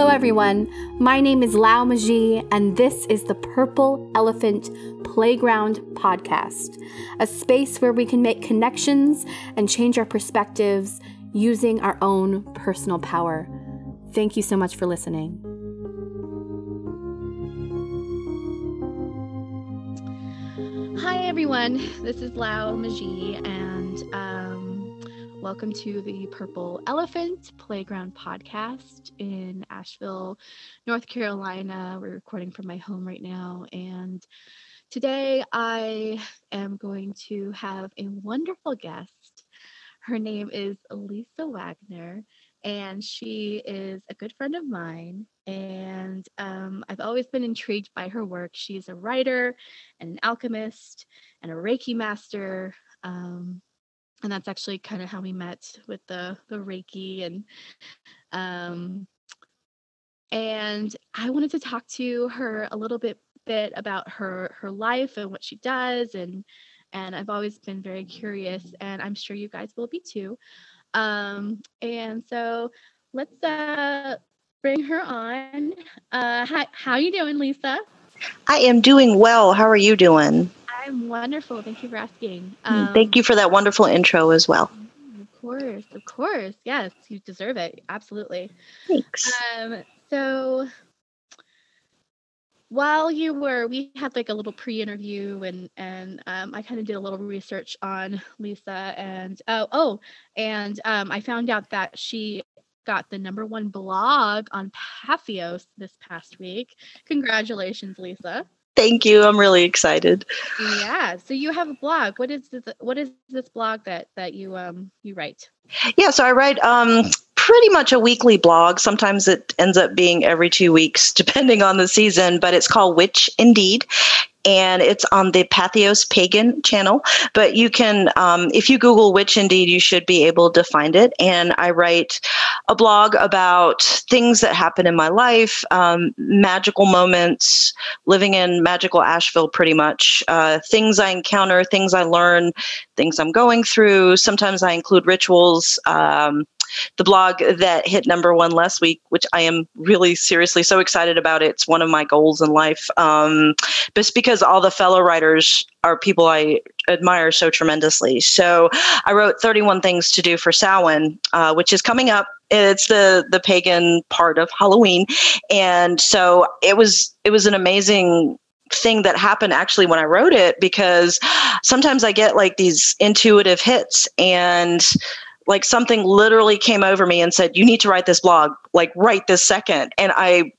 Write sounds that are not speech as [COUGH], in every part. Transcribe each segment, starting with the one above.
Hello, everyone. My name is Lau Magie, and this is the Purple Elephant Playground Podcast, a space where we can make connections and change our perspectives using our own personal power. Thank you so much for listening. Hi, everyone. This is Lau Magie, and um, welcome to the Purple Elephant Playground Podcast in Asheville, North Carolina. We're recording from my home right now, and today I am going to have a wonderful guest. Her name is Lisa Wagoner, and she is a good friend of mine. And um, I've always been intrigued by her work. She's a writer and an alchemist and a Reiki master. Um, and that's actually kind of how we met with the the Reiki and um, and I wanted to talk to her a little bit bit about her her life and what she does and and I've always been very curious and I'm sure you guys will be too. Um, and so let's uh, bring her on. Uh, hi, how you doing, Lisa? I am doing well. How are you doing? I'm wonderful. Thank you for asking. Um, Thank you for that wonderful intro as well. Of course, of course. Yes, you deserve it. Absolutely. Thanks. Um, so while you were we had like a little pre-interview and and um, i kind of did a little research on lisa and oh oh and um, i found out that she got the number one blog on patheos this past week congratulations lisa thank you. I'm really excited. Yeah so you have a blog. What is this what is this blog that that you um you write? Yeah so i write um pretty much a weekly blog. Sometimes it ends up being every two weeks, [LAUGHS] depending on the season, but it's called Witch Indeed. And it's on the Patheos Pagan channel. But you can, um, if you Google Witch Indeed, you should be able to find it. And I write a blog about things that happen in my life, um, magical moments, living in magical Asheville, pretty much, uh, things I encounter, things I learn, things I'm going through. Sometimes I include rituals. Um, the blog that hit number one last week, which I am really seriously so excited about. It's one of my goals in life. Um, just because all the fellow writers are people I admire so tremendously. So I wrote 31 Things to Do for Samhain, uh, which is coming up. It's the the pagan part of Halloween, and so it was it was an amazing thing that happened actually when I wrote it because sometimes I get like these intuitive hits and like something literally came over me and said you need to write this blog like right this second. And i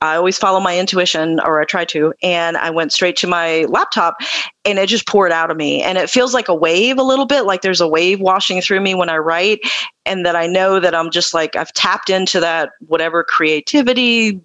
i always follow my intuition or i try to and i went straight to my laptop and it just poured out of me. And it feels like a wave a little bit like there's a wave washing through me when i write and that i know that i'm just like i've tapped into that whatever creativity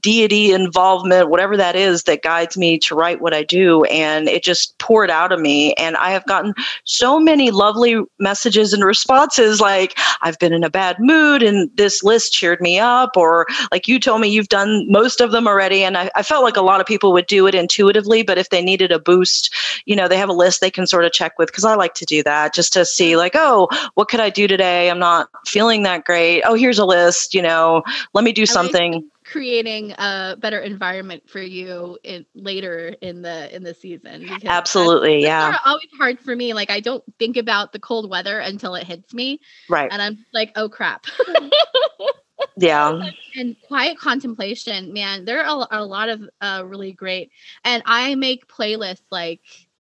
deity involvement whatever that is that guides me to write what i do and it just poured out of me. And i have gotten so many lovely messages and responses like i've been in a bad mood and this list cheered me up or like you told me you've done most of them already and i, I felt like a lot of people would do it intuitively but if they needed a boost you know, they have a list they can sort of check with because I like to do that just to see, like, oh, what could I do today? I'm not feeling that great. Oh, here's a list, you know, let me do something. Like creating a better environment for you in later in the in the season absolutely yeah always hard for me like i don't think about the cold weather until it hits me right and i'm like oh crap [LAUGHS] yeah. And quiet contemplation man there are a, lot of uh, really great and i make playlists like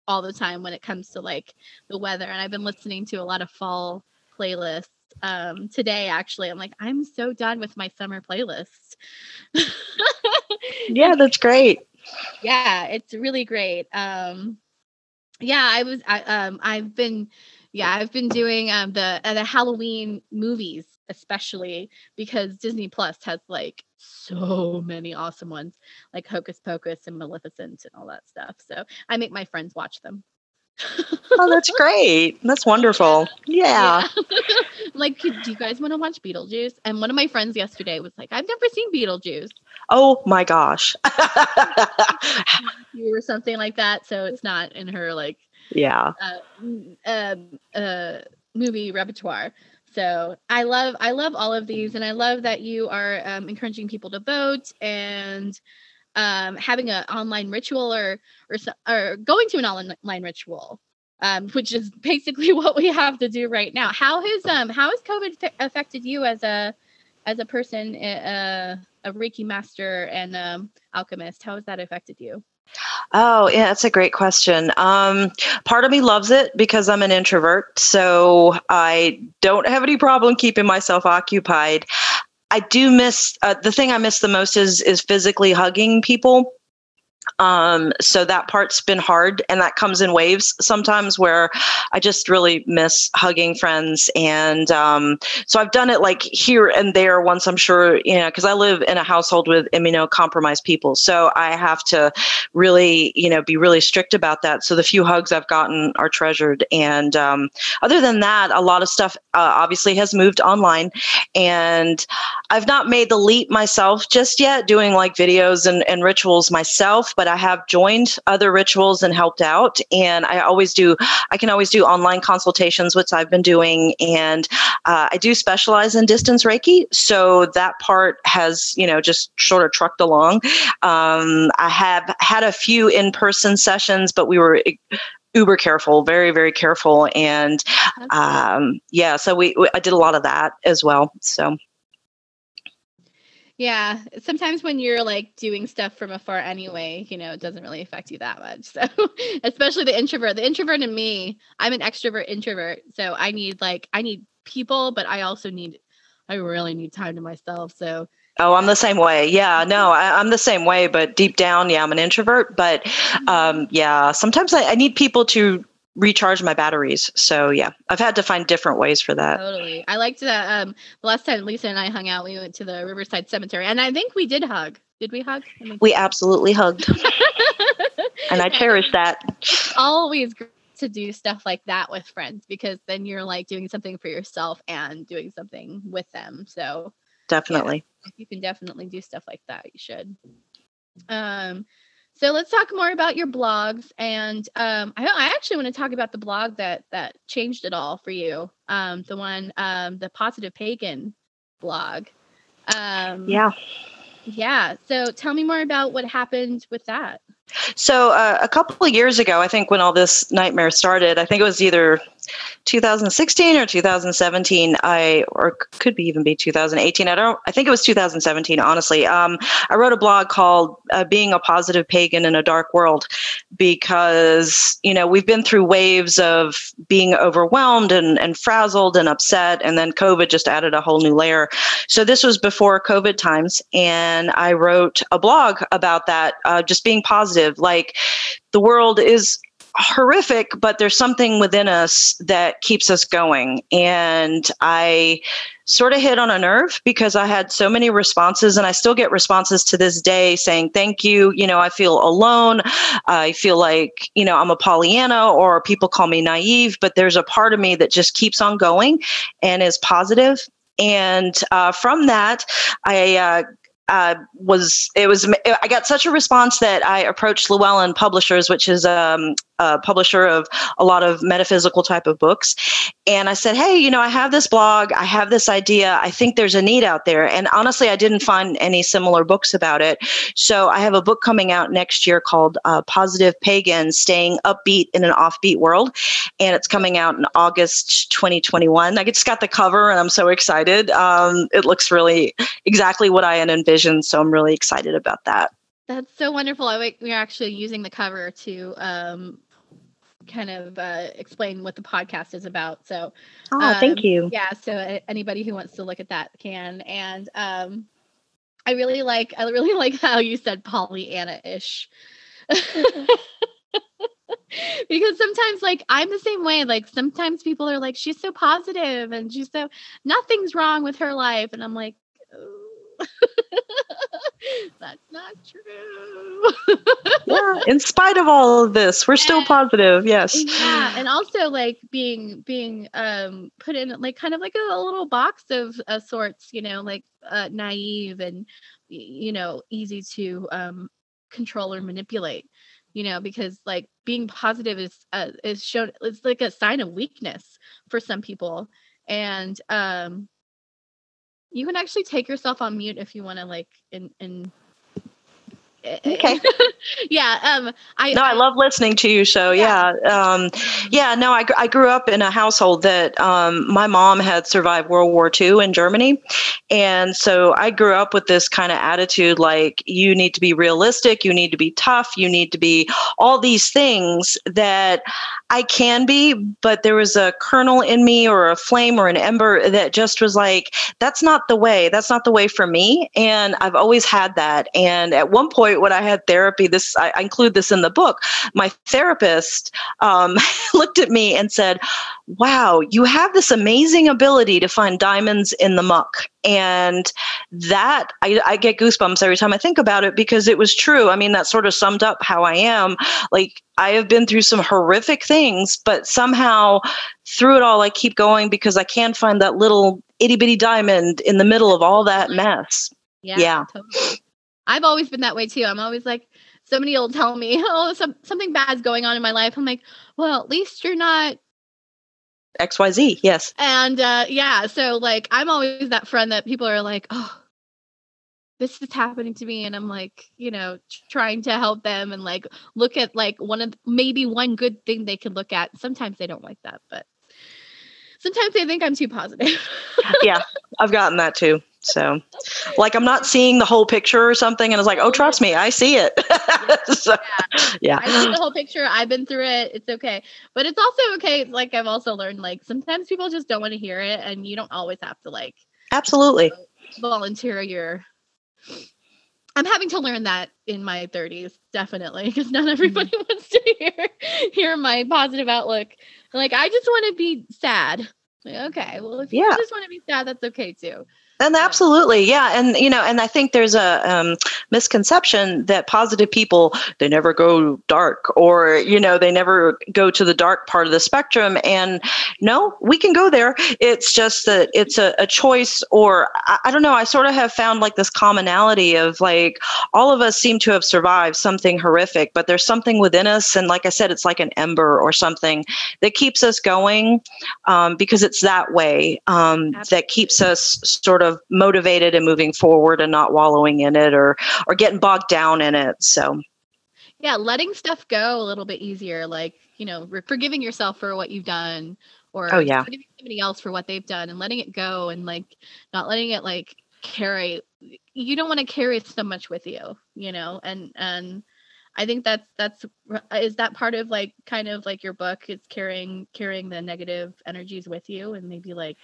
all the time when it comes to like the weather and i've been listening to a lot of fall playlists um today actually i'm like i'm so done with my summer playlist yeah that's great. [LAUGHS] Yeah it's really great um yeah i was i um i've been yeah i've been doing um the uh, the halloween movies especially because Disney Plus has like so many awesome ones, like Hocus Pocus and Maleficent and all that stuff. So I make my friends watch them. oh, that's [LAUGHS] great. That's wonderful. Yeah. yeah. [LAUGHS] like, do you guys want to watch Beetlejuice? And one of my friends yesterday was like, I've never seen Beetlejuice. Oh my gosh. [LAUGHS] you or something like that. So it's not in her like yeah uh, uh, uh, movie repertoire. So I love I love all of these, and I love that you are um, encouraging people to vote and um, having an online ritual or or or going to an online ritual, um, which is [LAUGHS] basically what we have to do right now. How has um how has COVID affected you as a as a person, uh, a Reiki master and um, alchemist? How has that affected you? Oh, yeah, that's a great question. Um, part of me loves it because I'm an introvert, so I don't have any problem keeping myself occupied. I do miss uh, the thing I miss the most is is physically hugging people. Um, so that part's been hard, and that comes in waves sometimes where I just really miss hugging friends. And um, so I've done it like here and there once I'm sure, you know, because I live in a household with immunocompromised people. So I have to really, you know, be really strict about that. So the few hugs I've gotten are treasured. And um, other than that, a lot of stuff uh, obviously has moved online. And I've not made the leap myself just yet, doing like videos and, and rituals myself but I have joined other rituals and helped out. And I always do, I can always do online consultations, which I've been doing. And uh, I do specialize in distance Reiki. So that part has, you know, just sort of trucked along. Um, I have had a few in person sessions, but we were uber careful, very, very careful. And um, yeah, so we, we, I did a lot of that as well. So yeah, sometimes when you're like doing stuff from afar anyway, you know, it doesn't really affect you that much. [LAUGHS] So, especially the introvert, the introvert in me, I'm an extrovert introvert. So, I need like, I need people, but I also need, I really need time to myself. So, Oh, I'm the same way. Yeah, no, I, am the same way, but deep down, yeah, I'm an introvert. But mm-hmm. um, yeah, sometimes I, I, need people to recharge my batteries. So yeah, I've had to find different ways for that. Totally. I liked that. Um, the last time Lisa and I hung out, we went to the Riverside Cemetery, and I think we did hug. Did we hug? We absolutely hugged, [LAUGHS] and I cherish that. always great to do stuff like that with friends because then you're like doing something for yourself and doing something with them. So definitely, yeah, you can definitely do stuff like that. You should. Um, so let's talk more about your blogs, and um, I, I, actually want to talk about the blog that that changed it all for you. Um, the one, um, the Positive Pagan blog. Um, yeah. Yeah. So tell me more about what happened with that. So uh, a couple of years ago, I think when all this nightmare started, I think it was either 2016 or 2017 i or could be even be 2018 i don't i think it was 2017 honestly. Um, i wrote a blog called uh, being a positive pagan in a dark world because you know we've been through waves of being overwhelmed and, and frazzled and upset and then covid just added a whole new layer. So this was before covid times and i wrote a blog about that uh, just being positive. Like the world is horrific, but there's something within us that keeps us going. And I sort of hit on a nerve because I had so many responses, and I still get responses to this day saying, Thank you. You know, I feel alone. I feel like, you know, I'm a Pollyanna, or people call me naive, but there's a part of me that just keeps on going and is positive. And uh, from that, I uh, uh, was it was I got such a response that I approached Llewellyn Publishers, which is um, a publisher of a lot of metaphysical type of books, and I said, "Hey, you know, I have this blog, I have this idea, I think there's a need out there." And honestly, I didn't find any similar books about it, so I have a book coming out next year called uh, "Positive Pagan: Staying Upbeat in an Offbeat World," and it's coming out in August 2021. I just got the cover, and I'm so excited. Um, it looks really exactly what I had envisioned. So I'm really excited about that. That's so wonderful. I we're actually using the cover to um, kind of uh, explain what the podcast is about. So, oh, um, thank you. Yeah. So anybody who wants to look at that can. And um, I really like, I really [LAUGHS] like how you said Pollyanna ish. [LAUGHS] because sometimes like i'm the same way like sometimes people are like she's so positive and she's so nothing's wrong with her life and i'm like oh [LAUGHS] [LAUGHS] That's not true. yeah, [LAUGHS] in spite of all of this, we're still and, positive. Yes. Yeah, and also like being being um put in like kind of like a, a little box of uh, sorts, you know, like uh, naive and you know easy to um control or manipulate. You know, because like being positive is uh, is shown it's like a sign of weakness for some people and um you can actually take yourself on mute if you want to like in in okay [LAUGHS] yeah um i no i love listening to you so yeah, yeah. um yeah no I, I grew up in a household that um my mom had survived world war ii in germany and so i grew up with this kind of attitude like you need to be realistic you need to be tough you need to be all these things that i can be but there was a kernel in me or a flame or an ember that just was like that's not the way that's not the way for me and i've always had that and at one point when I had therapy, this I, I include this in the book. My therapist um, [LAUGHS] looked at me and said, "Wow, you have this amazing ability to find diamonds in the muck." And that I, I get goosebumps every time I think about it because it was true. I mean, that sort of summed up how I am. Like I have been through some horrific things, but somehow through it all, I keep going because I can find that little itty bitty diamond in the middle of all that mess. Yeah. yeah. Totally. I've always been that way too. I'm always like, somebody will tell me, [LAUGHS] oh, some, something bad's going on in my life. I'm like, well, at least you're not XYZ. Yes. And uh, yeah, so like, I'm always that friend that people are like, oh, this is happening to me. And I'm like, you know, trying to help them and like look at like one of maybe one good thing they can look at. Sometimes they don't like that, but sometimes they think I'm too positive. yeah, I've gotten that too. So, like, I'm not seeing the whole picture or something, and it's like, oh, trust me, I see it. [LAUGHS] so, yeah. yeah, I see the whole picture. I've been through it. It's okay, but it's also okay. Like, I've also learned, like, sometimes people just don't want to hear it, and you don't always have to like absolutely volunteer your. I'm having to learn that in my 30s, definitely, because not everybody mm-hmm. [LAUGHS] wants to hear hear my positive outlook. Like, I just want to be sad. Like, okay, well, if yeah. you just want to be sad, that's okay too. And absolutely, yeah, and you know, and I think there's a um, misconception that positive people they never go dark, or you know, they never go to the dark part of the spectrum. And no, we can go there. It's just that it's a, a choice, or I, I don't know. I sort of have found like this commonality of like all of us seem to have survived something horrific, but there's something within us, and like I said, it's like an ember or something that keeps us going um, because it's that way um, that keeps us sort of of motivated and moving forward and not wallowing in it or or getting bogged down in it so. Yeah letting stuff go a little bit easier like you know forgiving yourself for what you've done or oh yeah. forgiving somebody else for what they've done and letting it go and like not letting it like carry you don't want to carry so much with you you know and and i think that's that's uh, is that part of like kind of like your book it's carrying carrying the negative energies with you and maybe like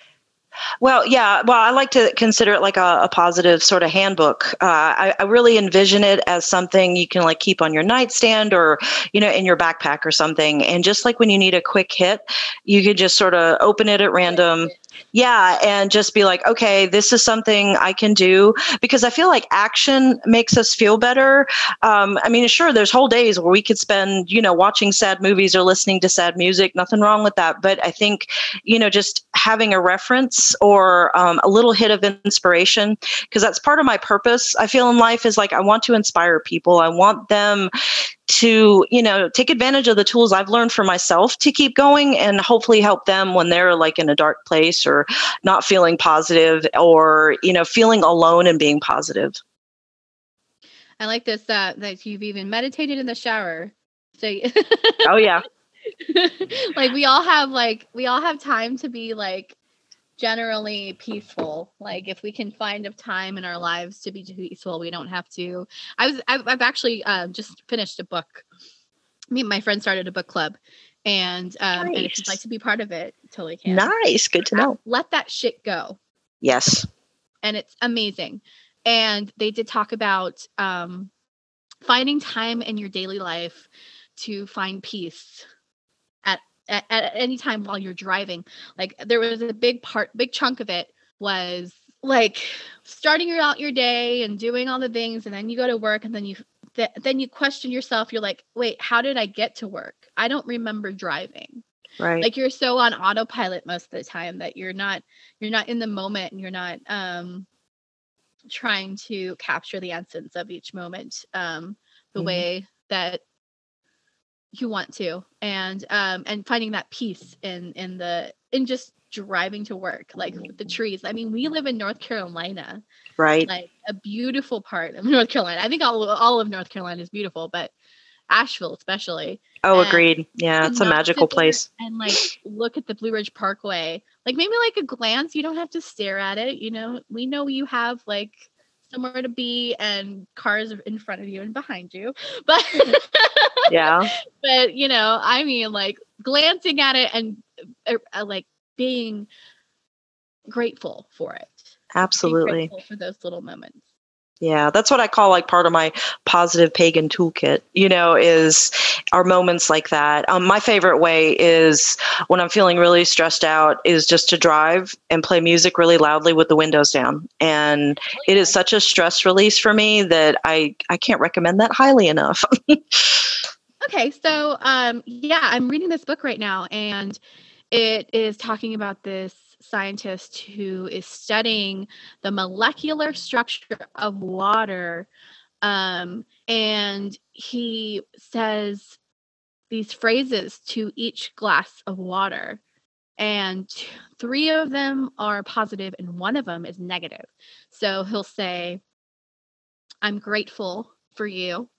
well, yeah. Well, I like to consider it like a, a positive sort of handbook. Uh, I, I, really envision it as something you can like keep on your nightstand or, you know, in your backpack or something. And just like when you need a quick hit, you could just sort of open it at random yeah and just be like okay this is something i can do because i feel like action makes us feel better. Um, i mean sure there's whole days where we could spend you know watching sad movies or listening to sad music nothing wrong with that but i think you know just having a reference or um, a little hit of inspiration because that's part of my purpose i feel in life is like i want to inspire people i want them to you know take advantage of the tools i've learned for myself to keep going and hopefully help them when they're like in a dark place or not feeling positive or you know feeling alone and being positive. I like this uh, that you've even meditated in the shower. So oh yeah. [LAUGHS] Like we all have like we all have time to be like generally peaceful. Like if we can find a time in our lives to be peaceful we don't have to. I was i've, I've actually uh, just finished a book. Me and my friend started a book club and um nice. and if you'd like to be part of it totally can. Nice. Good to know. let that shit go. Yes. And it's amazing. And they did talk about um finding time in your daily life to find peace at, at any time while you're driving. Like there was a big part, big chunk of it was like starting out your day and doing all the things, and then you go to work, and then you th- then you question yourself. You're like, wait, how did I get to work? I don't remember driving. Right. Like you're so on autopilot most of the time that you're not you're not in the moment and you're not um trying to capture the essence of each moment um the mm-hmm. way that you want to and um and finding that peace in in the in just driving to work, like with the trees. I mean, we live in North Carolina, right? Like a beautiful part of [LAUGHS] North Carolina. I think all all of North Carolina is beautiful, but Asheville especially. Oh, and agreed. Yeah, it's a magical place. And like look at the Blue Ridge Parkway. Like maybe like a glance, you don't have to stare at it. You know, we know you have like somewhere to be and cars in front of you and behind you. But [LAUGHS] yeah. [LAUGHS] But you know, I mean like glancing at it and uh, like being grateful for it. Absolutely. for those little moments. Yeah, that's what I call like part of my positive pagan toolkit, you know, is our moments like that. Um, my favorite way is when I'm feeling really stressed out is just to drive and play music really loudly with the windows down. And it is such a stress release for me that I, I can't recommend that highly enough. [LAUGHS] okay, so um, yeah, I'm reading this book right now and it is talking about this scientist who is studying the molecular structure of water. Um, and he says these phrases to each glass of water. And three of them are positive, and one of them is negative. So he'll say, I'm grateful for you.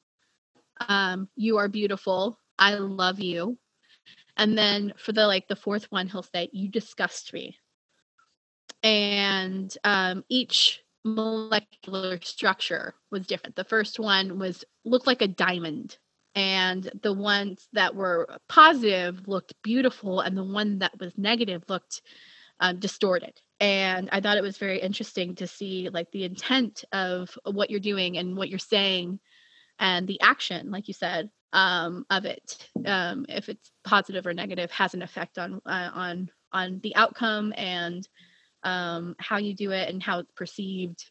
Um, you are beautiful. I love you. And then for the like the fourth one, he'll say, You disgust me and um, each molecular structure was different. The first one was looked like a diamond, and the ones that were positive looked beautiful, and the one that was negative looked um, distorted. And I thought it was very interesting to see like the intent of what you're doing and what you're saying, and the action, like you said, um, of it. Um, if it's positive or negative, has an effect on uh, on on the outcome and um, how you do it and how it's perceived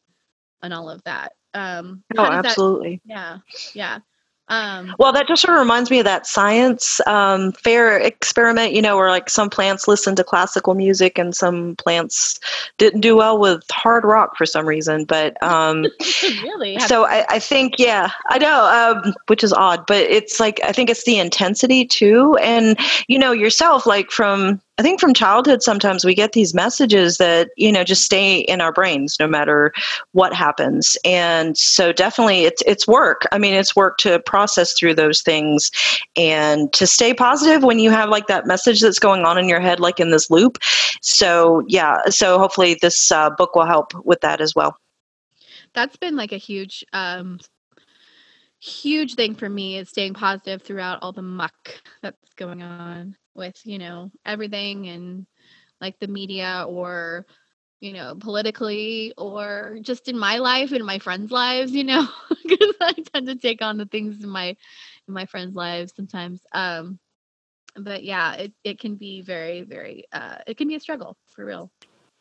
and all of that. Um, oh, absolutely. That, yeah, yeah. Um, well, that just sort of reminds me of that science um, fair experiment, you know, where like some plants listen to classical music and some plants didn't do well with hard rock for some reason. But um, [LAUGHS] really, so I, I, think, yeah, I know, um, which is odd, but it's like I think it's the intensity too, and you know yourself, like from I think from childhood, sometimes we get these messages that, you know, just stay in our brains no matter what happens. And so definitely it's, it's work. I mean, it's work to process through those things and to stay positive when you have like that message that's going on in your head, like in this loop. So, yeah. So hopefully this uh, book will help with that as well. That's been like a huge, um, huge thing for me is staying positive throughout all the muck that's going on with you know everything and like the media or you know politically or just in my life and my friends lives you know [LAUGHS] because i tend to take on the things in my in my friends lives sometimes um but yeah it, it can be very very uh it can be a struggle for real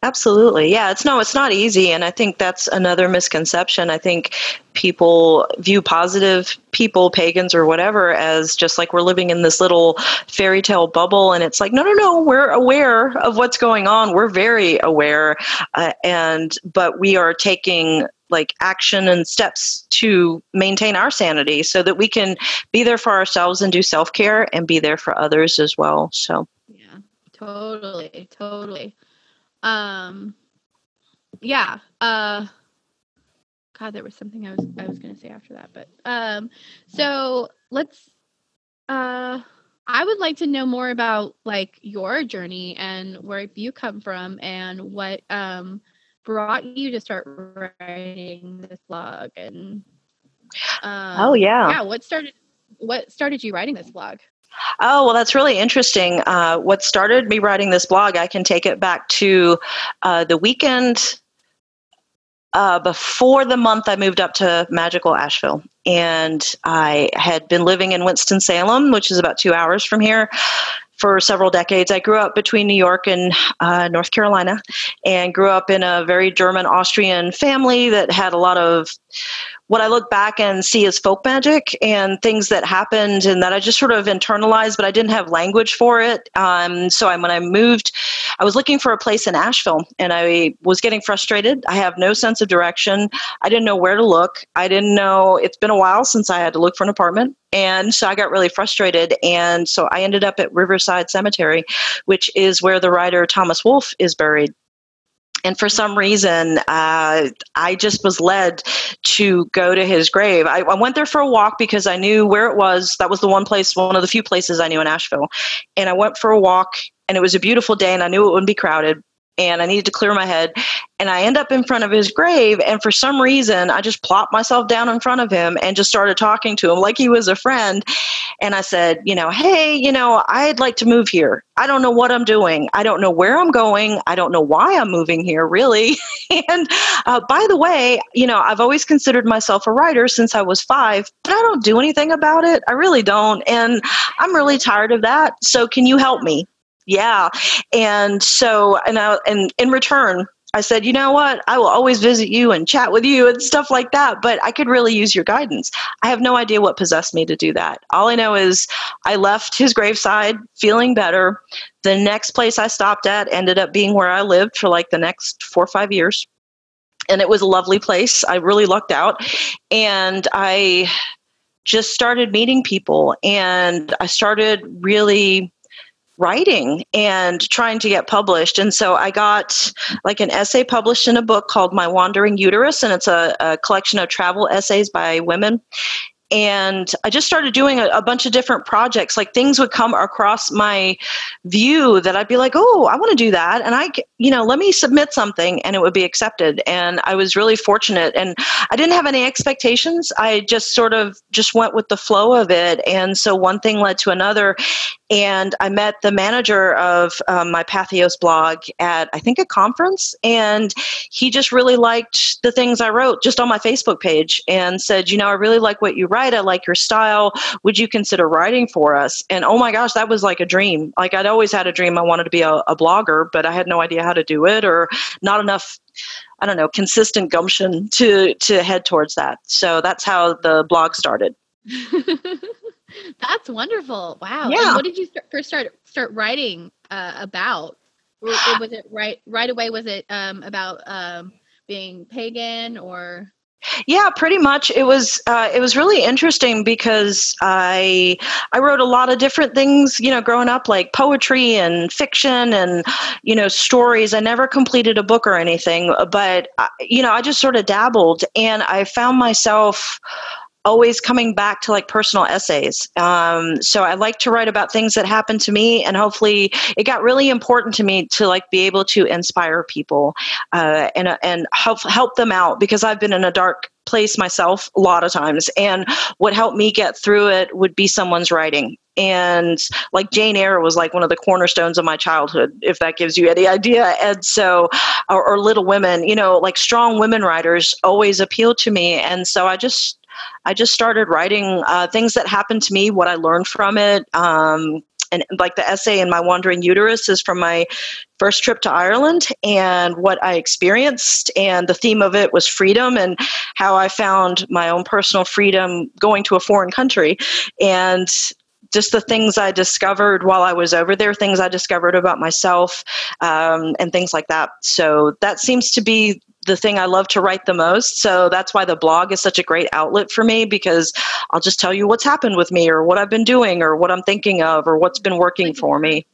Absolutely. Yeah, it's no, it's not easy. And I think that's another misconception. I think people view positive people, pagans or whatever, as just like we're living in this little fairy tale bubble. And it's like, no, no, no, we're aware of what's going on. We're very aware. Uh, and, but we are taking like action and steps to maintain our sanity so that we can be there for ourselves and do self care and be there for others as well. So, yeah, totally, totally. Um, yeah. Uh, God, there was something I was I was gonna say after that, but um, so let's. Uh, I would like to know more about like your journey and where you come from and what um brought you to start writing this blog and. Um, oh yeah. Yeah. What started What started you writing this blog? Oh, well, that's really interesting. Uh, what started me writing this blog, I can take it back to uh, the weekend uh, before the month I moved up to magical Asheville. And I had been living in Winston-Salem, which is about two hours from here, for several decades. I grew up between New York and uh, North Carolina and grew up in a very German Austrian family that had a lot of what I look back and see as folk magic and things that happened and that I just sort of internalized, but I didn't have language for it. Um, so I, when I moved, I was looking for a place in Asheville and I was getting frustrated. I have no sense of direction. I didn't know where to look. I didn't know, it's been a while since I had to look for an apartment. And so I got really frustrated. And so I ended up at Riverside Cemetery, which is where the writer Thomas Wolfe is buried. And for some reason, uh, I just was led to go to his grave. I, I, went there for a walk because I knew where it was. That was the one place, one of the few places I knew in Asheville. And I went for a walk, and it was a beautiful day, and I knew it wouldn't be crowded and I needed to clear my head. And I end up in front of his grave, and for some reason, I just plopped myself down in front of him and just started talking to him like he was a friend. And I said, you know, hey, you know, I'd like to move here. I don't know what I'm doing. I don't know where I'm going. I don't know why I'm moving here, really. [LAUGHS] and uh, by the way, you know, I've always considered myself a writer since I was five, but I don't do anything about it. I really don't. And I'm really tired of that. So, can you help me? Yeah. And so, and, I, and in return, I said, you know what? I will always visit you and chat with you and stuff like that, but I could really use your guidance. I have no idea what possessed me to do that. All I know is I left his graveside feeling better. The next place I stopped at ended up being where I lived for like the next four or five years. And it was a lovely place. I really lucked out. And I just started meeting people and I started really writing and trying to get published. And so I got like an essay published in a book called My Wandering Uterus, and it's a, a collection of travel essays by women and I just started doing a, a, bunch of different projects. Like things would come across my view that I'd be like, "Oh, I want to do that," and I, you know, let me submit something, and it would be accepted. And I was really fortunate, and I didn't have any expectations. I just sort of just went with the flow of it, and so one thing led to another, and I met the manager of um, my Patheos blog at I think a conference, and he just really liked the things I wrote just on my Facebook page, and said, "You know, I really like what you write. I like your style. Would you consider writing for us?" And oh my gosh, that was like a dream. Like I'd always had a dream. I wanted to be a, a blogger, but I had no idea how to do it, or not enough I don't know, consistent gumption to to head towards that. So that's how the blog started. [LAUGHS] That's wonderful. Wow. Yeah. And what did you start, first start start writing uh, about? Was it right right away? Was it um, about um, being pagan or? Yeah, pretty much. It was uh, it was really interesting because I I wrote a lot of different things. You know, growing up, like poetry and fiction and you know stories. I never completed a book or anything, but uh, you know, I just sort of dabbled, and I found myself always coming back to like personal essays. Um, so I like to write about things that happened to me, and hopefully, it got really important to me to like be able to inspire people uh, and and help help them out because I've been in a dark place myself a lot of times, and what helped me get through it would be someone's writing. And like Jane Eyre was like one of the cornerstones of my childhood, if that gives you any idea. And so, or, or Little Women, you know, like strong women writers always appealed to me. And so I just I just started writing uh, things that happened to me, what I learned from it. Um, and like the essay in my wandering uterus is from my first trip to Ireland and what I experienced. And the theme of it was freedom and how I found my own personal freedom going to a foreign country. And just the things I discovered while I was over there, things I discovered about myself, um, and things like that. So that seems to be the thing I love to write the most. So that's why the blog is such a great outlet for me because I'll just tell you what's happened with me or what I've been doing or what I'm thinking of or what's been working for me.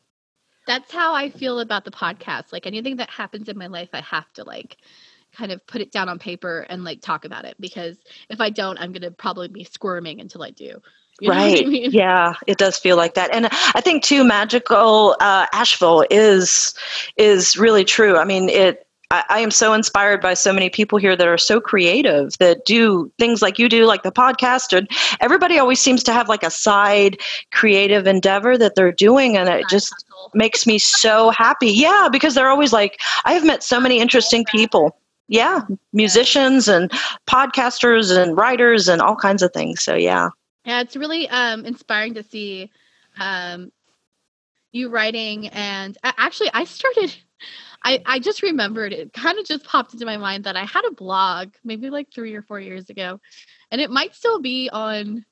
That's how I feel about the podcast. Like anything that happens in my life, I have to like kind of put it down on paper and like talk about it because if I don't, I'm going to probably be squirming until I do. You right. I mean? [LAUGHS] Yeah, it does feel like that. And I think too magical uh, Asheville is is really true. I mean, it I, I, am so inspired by so many people here that are so creative that do things like you do, like the podcast. And everybody always seems to have like a side creative endeavor that they're doing, and it just makes me so happy. Yeah, because they're always like, I have met so many interesting people. Yeah, musicians and podcasters and writers and all kinds of things. So yeah. Yeah, it's really um, inspiring to see um, you writing. And actually, I started I, I just remembered it kind of just popped into my mind that I had a blog maybe like three or four years ago, and it might still be on,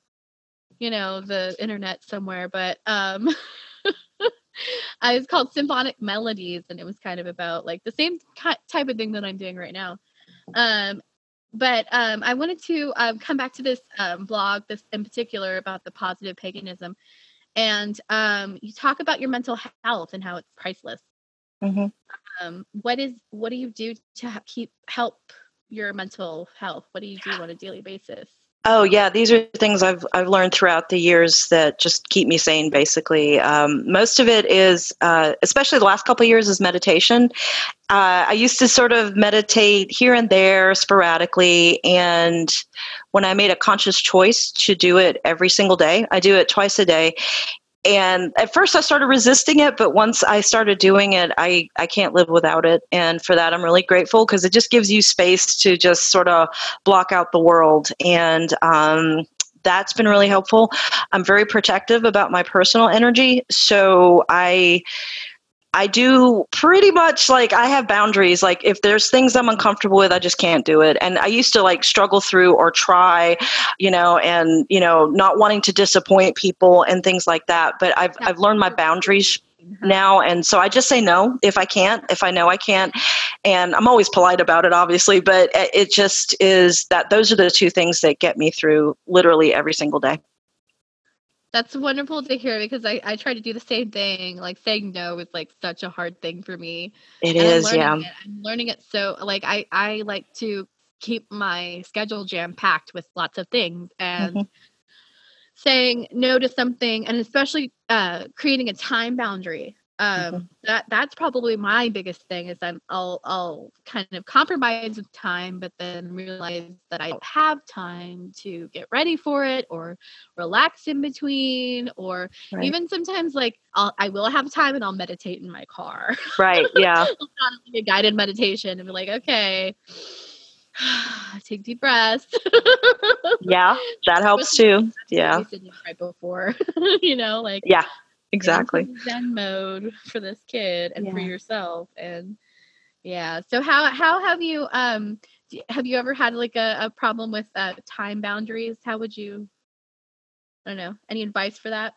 you know, the internet somewhere, but um, [LAUGHS] I was called Symphonic Melodies, and it was kind of about like the same type of thing that I'm doing right now. Um, but um, I wanted to um, come back to this um, blog, this in particular about the positive paganism, and um, you talk about your mental health and how it's priceless. Mm-hmm. Um, what is what do you do to keep help your mental health? What do you do on a daily basis? Oh yeah, these are things I've I've learned throughout the years that just keep me sane. Basically, um, most of it is, uh, especially the last couple years, is meditation. Uh, I used to sort of meditate here and there sporadically, and when I made a conscious choice to do it every single day, I do it twice a day, and at first i started resisting it but once i started doing it i i can't live without it. And for that i'm really grateful because it just gives you space to just sort of block out the world. And um, that's been really helpful. I'm very protective about my personal energy so i I do pretty much like I have boundaries. Like if there's things I'm uncomfortable with, I just can't do it. And I used to like struggle through or try, you know, and you know, not wanting to disappoint people and things like that. But I've I've learned my boundaries mm-hmm. now and so I just say no if I can't, if I know I can't. And I'm always polite about it obviously, but it just is that those are the two things that get me through literally every single day. That's wonderful to hear because I, I try to do the same thing. Like saying no is like such a hard thing for me. It and is, I'm yeah. It. I'm learning it so like I I like to keep my schedule jam packed with lots of things and mm-hmm. saying no to something and especially uh, creating a time boundary um that that's probably my biggest thing is I'm I'll I'll kind of compromise with time but then realize that I don't have time to get ready for it or relax in between or right. even sometimes like I'll I will have time and I'll meditate in my car. Right. [LAUGHS] Yeah. a guided meditation and be like, okay, [SIGHS] take deep breaths. yeah, that [LAUGHS] helps too. [LAUGHS] Yeah. Right before, you know, like yeah, exactly. zen mode for this kid and yeah. for yourself and yeah. So how how have you um have you ever had like a, a problem with uh, time boundaries? How would you i don't know any advice for that?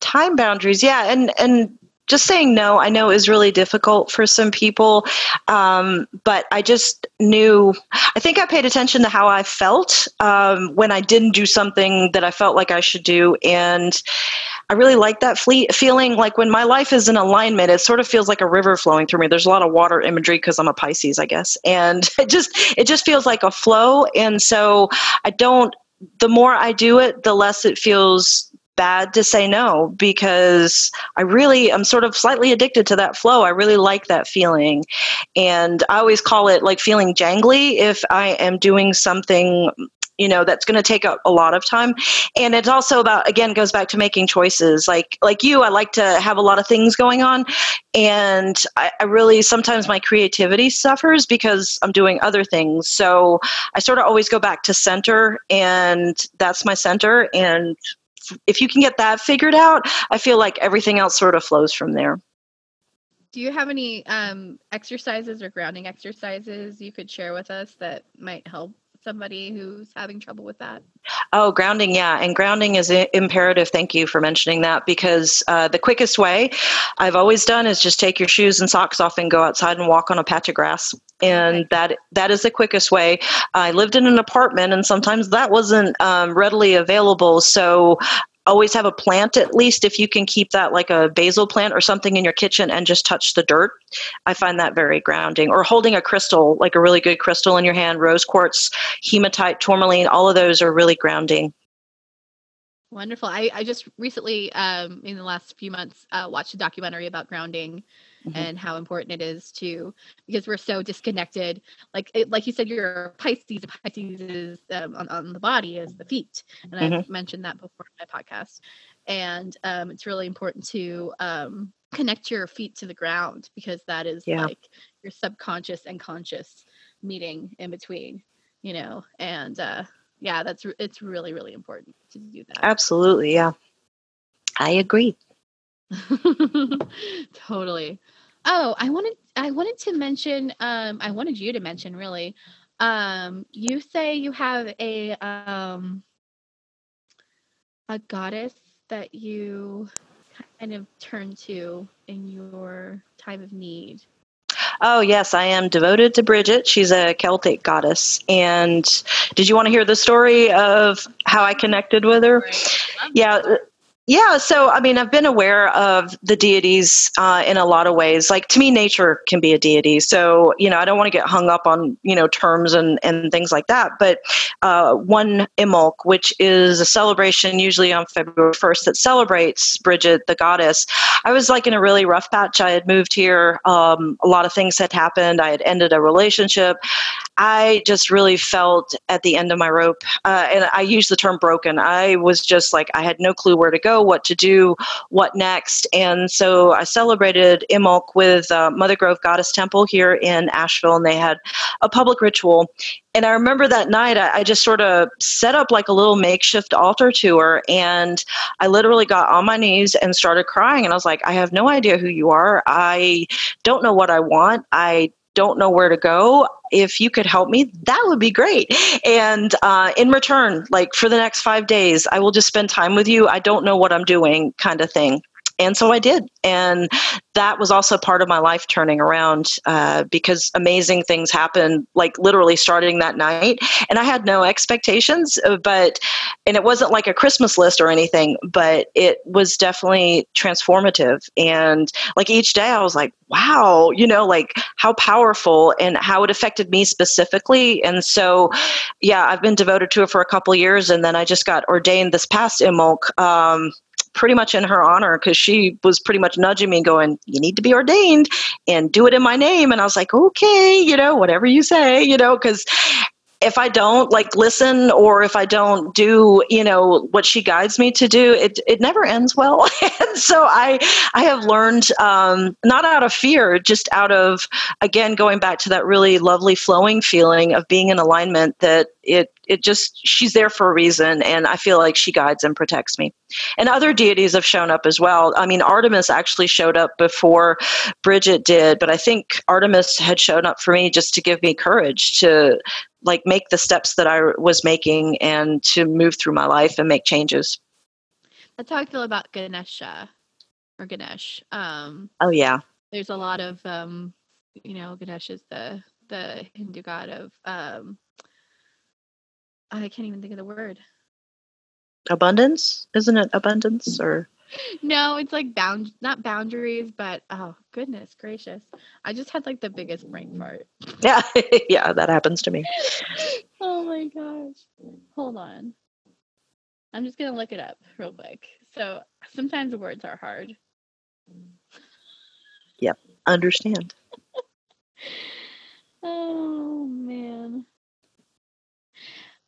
Time boundaries yeah and and just saying no i know is really difficult for some people um, but i just knew i think i paid attention to how i felt um, when i didn't do something that i felt like i should do and i really like that fleet feeling like when my life is in alignment it sort of feels like a river flowing through me. There's a lot of water imagery because i'm a pisces i guess and [LAUGHS] it just it just feels like a flow and so i don't the more i do it the less it feels bad to say no because I really I'm sort of slightly addicted to that flow. I really like that feeling. And I always call it like feeling jangly if I am doing something you know that's going to take a, lot of time. And it's also about again goes back to making choices. Like like you i like to have a lot of things going on. And I, I really sometimes my creativity suffers because i'm doing other things. So i sort of always go back to center and that's my center. And if you can get that figured out, I feel like everything else sort of flows from there. Do you have any um, exercises or grounding exercises you could share with us that might help somebody who's having trouble with that? Oh, grounding, yeah. And grounding is imperative. Thank you for mentioning that because uh, the quickest way I've always done is just take your shoes and socks off and go outside and walk on a patch of grass. And that that is the quickest way. I lived in an apartment, and sometimes that wasn't um, readily available. So always have a plant at least if you can keep that like a basil plant or something in your kitchen and just touch the dirt. I find that very grounding. Or holding a crystal like a really good crystal in your hand rose quartz hematite tourmaline all of those are really grounding. Wonderful. I, I just recently um, in the last few months uh, watched a documentary about grounding mm-hmm. and how important it is to because we're so disconnected. Like it, like you said, you're Pisces. Pisces is um, on, on the body is the feet, and mm-hmm. I've mentioned that before in my podcast. And um, it's really important to um, connect your feet to the ground because that is yeah. like your subconscious and conscious meeting in between, you know. And uh, yeah, that's it's really really important to do that. Absolutely, yeah, I agree. [LAUGHS] totally. Oh, I wanted I wanted to mention um I wanted you to mention really. Um you say you have a um a goddess that you kind of turn to in your time of need. Oh, yes, I am devoted to Bridget. She's a Celtic goddess. And did you want to hear the story of how I connected with her? Yeah, yeah, so I mean, I've been aware of the deities uh, in a lot of ways. Like to me, nature can be a deity. So you know, I don't want to get hung up on you know terms and and things like that. But uh, one Imbolc, which is a celebration usually on February first that celebrates Bridget, the goddess. I was like in a really rough patch. I had moved here. Um, a lot of things had happened. I had ended a relationship. I just really felt at the end of my rope, uh, and I use the term broken. I was just like I had no clue where to go what to do, what next. And so I celebrated Imbolc with uh, Mother Grove Goddess Temple here in Asheville, and they had a public ritual. And I remember that night, I, I just sort of set up like a little makeshift altar to her, and I literally got on my knees and started crying. And I was like, I have no idea who you are. I don't know what I want. I don't know where to go if you could help me that would be great. And uh, in return like for the next five days i will just spend time with you. I don't know what i'm doing kind of thing and so I did. And that was also part of my life turning around uh, because amazing things happened, like literally starting that night. And I had no expectations, uh, but, and it wasn't like a Christmas list or anything, but it was definitely transformative. And like each day I was like, wow, you know, like how powerful and how it affected me specifically. And so, yeah, I've been devoted to it for a couple years. And then I just got ordained this past Imbolc. Um, pretty much in her honor because she was pretty much nudging me, going, You need to be ordained and do it in my name. And I was like, Okay, you know, whatever you say, you know, because if I don't like listen or if I don't do, you know, what she guides me to do, it, it never ends well. [LAUGHS] and so I, I have learned, um, not out of fear, just out of, again, going back to that really lovely flowing feeling of being in alignment that it, it just, she's there for a reason. And I feel like she guides and protects me. And other deities have shown up as well. I mean, Artemis actually showed up before Bridget did, but I think Artemis had shown up for me just to give me courage to like make the steps that I was making and to move through my life and make changes. That's how I feel about Ganesha or Ganesh. Um, oh yeah, there's a lot of um, you know Ganesh is the the Hindu god of um, I can't even think of the word. Abundance, isn't it? Abundance or no, it's like bound not boundaries, but oh goodness gracious. I just had like the biggest brain fart. Yeah, [LAUGHS] yeah, that happens to me. [LAUGHS] oh my gosh. Hold on. I'm just gonna look it up real quick. So sometimes words are hard. Yep, understand. [LAUGHS] oh man.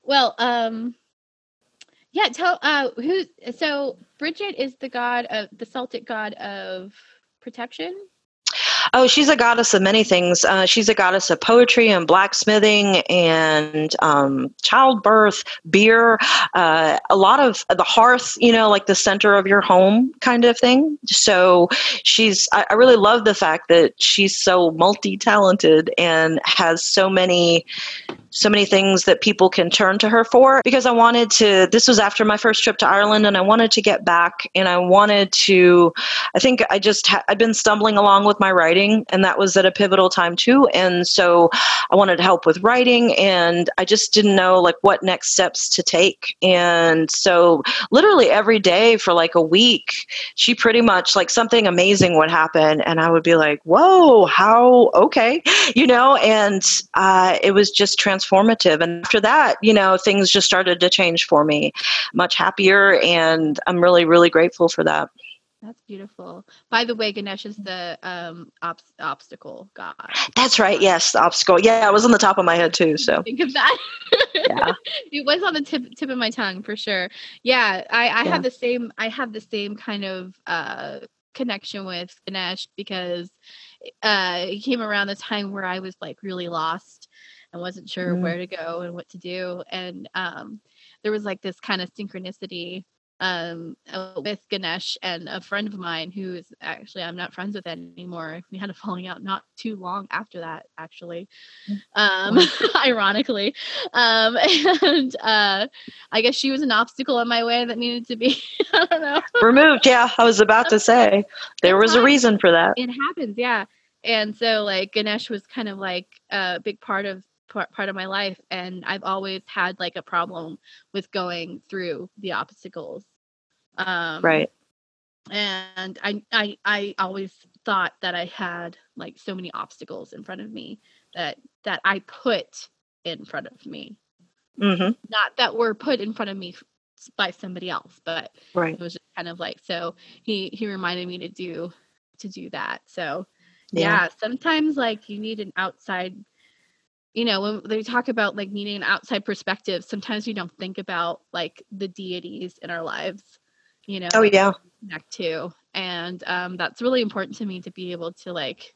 Well, um yeah, tell uh who so Bridget is the god of the Celtic god of protection. Oh, she's a goddess of many things. Uh, she's a goddess of poetry and blacksmithing and um, childbirth, beer, uh, a lot of the hearth, you know, like the center of your home kind of thing. So she's, I, I really love the fact that she's so multi talented and has so many so many things that people can turn to her for because I wanted to this was after my first trip to Ireland and I wanted to get back and I wanted to I think I just ha- I've been stumbling along with my writing and that was at a pivotal time too and so I wanted help with writing and I just didn't know like what next steps to take and so literally every day for like a week she pretty much like something amazing would happen and I would be like whoa how okay [LAUGHS] you know and uh, it was just transformative. And after that, you know, things just started to change for me, much happier. And I'm really, really grateful for that. That's beautiful. By the way, Ganesh is the um, ob- obstacle god. That's right. Yes, the obstacle. Yeah, it was on the top of my head too. So think of that. yeah, [LAUGHS] it was on the tip tip of my tongue for sure. Yeah, I, I yeah. have the same. I have the same kind of uh, connection with Ganesh because uh, it came around the time where I was like really lost and wasn't sure mm. where to go and what to do. And um, there was like this kind of synchronicity um, uh, with Ganesh and a friend of mine who is actually I'm not friends with anymore. We had a [LAUGHS] falling out not too long after that, actually, um, [LAUGHS] ironically. Um, [LAUGHS] and uh, I guess she was an obstacle in my way that needed to be, I don't know, removed. Yeah, I was about to say there was a reason for that. It happens, yeah. And so, like Ganesh was kind of like a big part of part of my life and i've always had like a problem with going through the obstacles um right and I, I i always thought that i had like so many obstacles in front of me that that i put in front of me mm-hmm. not that were put in front of me by somebody else but right. it was just kind of like so he he reminded me to do to do that so yeah. yeah sometimes like you need an outside you know when they talk about like needing an outside perspective sometimes we don't think about like the deities in our lives you know oh yeah. connect to. And um, that's really important to me to be able to like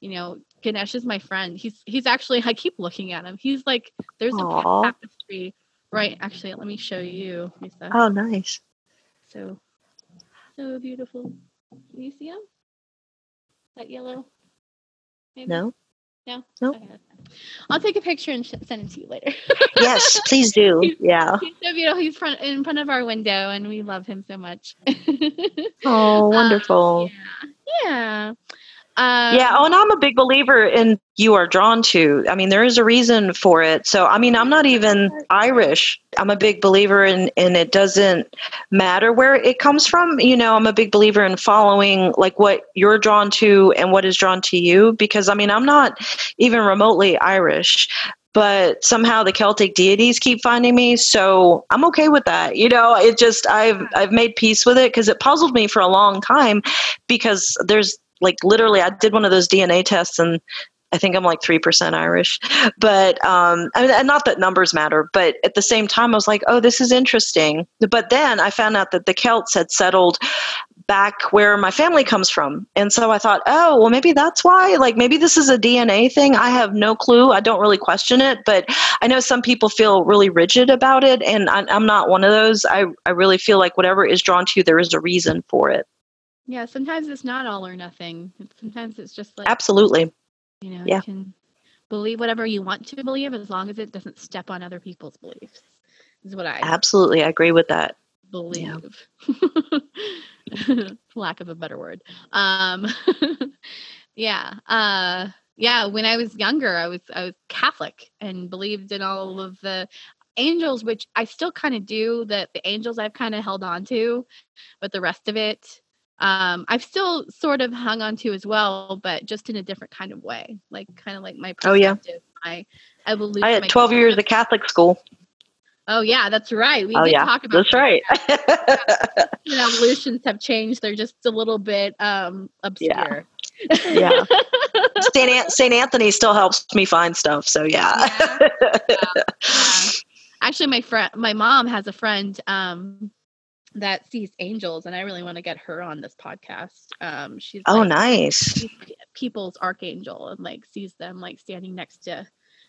you know ganesh is my friend. He's he's actually i keep looking at him. He's like there's Aww. a tapestry right actually let me show you Lisa. oh nice. So so beautiful. Can you see him? That yellow? Maybe? no no? Nope. Okay. I'll take a picture and sh- send it to you later. [LAUGHS] yes, please do. he's, yeah. He's so beautiful. He's front in front of our window and we love him so much. [LAUGHS] oh, wonderful. Um, yeah. yeah. Um, yeah. Oh, and I'm a big believer in you are drawn to. I mean, there is a reason for it. So, I mean, I'm not even Irish. I'm a big believer in, and it doesn't matter where it comes from. You know, I'm a big believer in following like what you're drawn to and what is drawn to you. Because, I mean, I'm not even remotely Irish, but somehow the Celtic deities keep finding me. So I'm okay with that. You know, it just I've I've made peace with it because it puzzled me for a long time because there's like literally i did one of those dna tests and i think i'm like 3% irish. But um I mean, and not that numbers matter but at the same time i was like oh this is interesting. But then i found out that the celts had settled back where my family comes from. And so i thought oh well maybe that's why like maybe this is a dna thing. I have no clue. I don't really question it. But i know some people feel really rigid about it and I, i'm not one of those. I, I really feel like whatever is drawn to you there is a reason for it yeah, sometimes it's not all or nothing. Sometimes it's just like Absolutely. You know, yeah. you can believe whatever you want to believe as long as it doesn't step on other people's beliefs. Is what I Absolutely, I agree with that. Believe. Yeah. [LAUGHS] Lack of a better word. Um [LAUGHS] yeah. Uh yeah, when I was younger, I was I was Catholic and believed in all of the angels, which I still kind of do. That the angels I've kind of held on to, but the rest of it, um, I've still sort of hung on to as well, but just in a different kind of way, like kind of like my oh yeah, my evolution. I had twelve years of Catholic school. Oh yeah, that's right. We oh, did yeah. talk about that's that. right. [LAUGHS] evolutions have changed; they're just a little bit um, obscure. Yeah. yeah. [LAUGHS] Saint An- Saint Anthony still helps me find stuff. So yeah. yeah. [LAUGHS] yeah. Actually, my friend, my mom has a friend um, that sees angels and i really want to get her on this podcast um she's oh like, nice. people's archangel and like sees them like standing next to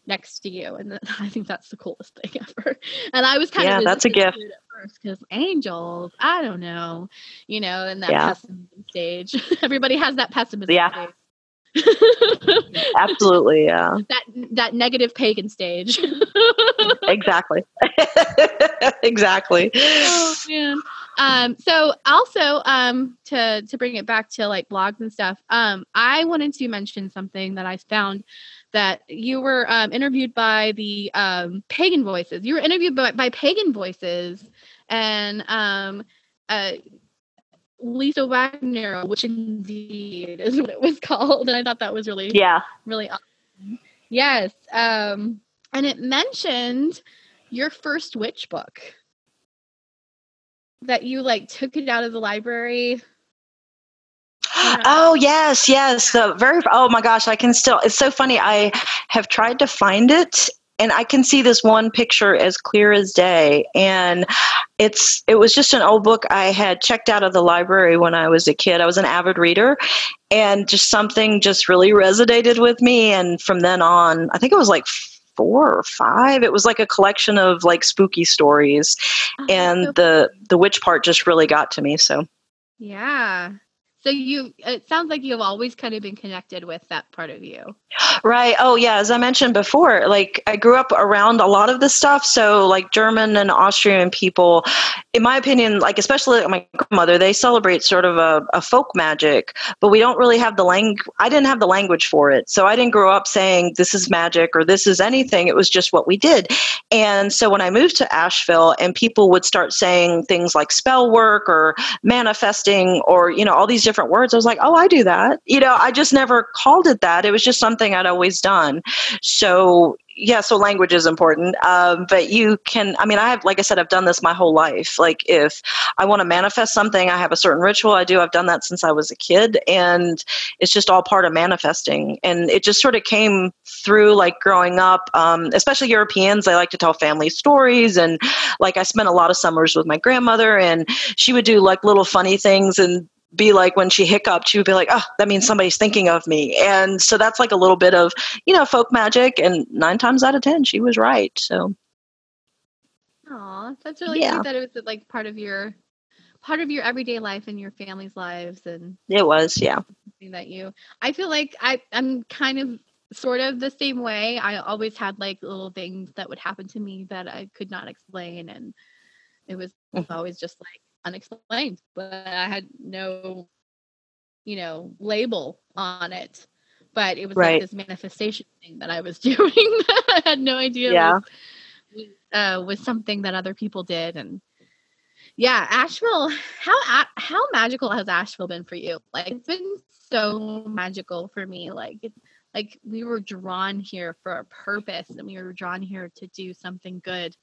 next to you and [LAUGHS] i think that's the coolest thing ever. And i was kind yeah, of that's a gift. at first because angels i don't know you know and that yeah. pessimism stage. [LAUGHS] Everybody has that pessimism yeah. stage. [LAUGHS] Absolutely, yeah. That that negative pagan stage. [LAUGHS] exactly. [LAUGHS] exactly. Oh man. Um, so also um, to to bring it back to like blogs and stuff, um, I wanted to mention something that I found that you were um, interviewed by the um, Pagan Voices. You were interviewed by, by Pagan Voices, and um, uh, Lisa Wagoner, Witch Indeed is what it was [LAUGHS] called, and I thought that was really yeah. really awesome. Yes, um, and it mentioned your first witch book. That you like took it out of the library. [GASPS] Oh yes yes the very oh my gosh i can still it's so funny i have tried to find it and i can see this one picture as clear as day and it's it was just an old book i had checked out of the library when i was a kid i was an avid reader and just something just really resonated with me and from then on i think it was like four or five. It was like a collection of like spooky stories, Oh, and the the witch part just really got to me. So Yeah. So you it sounds like you've always kind of been connected with that part of you. Right. Oh, yeah. As I mentioned before, like I grew up around a lot of this stuff. So, like German and Austrian people, in my opinion, like especially my grandmother, they celebrate sort of a, a folk magic, but we don't really have the language. I didn't have the language for it. So, I didn't grow up saying this is magic or this is anything. It was just what we did. And so, when I moved to Asheville and people would start saying things like spell work or manifesting or, you know, all these different words, I was like, oh, I do that. You know, I just never called it that. It was just something I'd always done. So, yeah, so language is important. Um, but you can, I mean, I have, like I said, I've done this my whole life. Like, if I want to manifest something, I have a certain ritual I do. I've done that since I was a kid. And it's just all part of manifesting. And it just sort of came through like growing up, um, especially Europeans. They like to tell family stories. And like, I spent a lot of summers with my grandmother, and she would do like little funny things. And be like when she hiccuped, she would be like, "Oh, that means somebody's thinking of me," and so that's like a little bit of you know folk magic. And nine times out of ten, she was right. So Aw, that's really Yeah. that it was like part of your part of your everyday life and your family's lives and it was, yeah, that you I feel like I I'm kind of sort of the same way. I always had like little things that would happen to me that I could not explain and it was Mhm. always just like unexplained, but I had no you know label on it. But it was Right. like this manifestation thing that I was [LAUGHS] doing I had no idea Yeah. was, uh, was something that other people did and yeah, Asheville. How how magical has Asheville been for you? Like it's been so magical for me. Like it, like we were drawn here for a purpose, and we were drawn here to do something good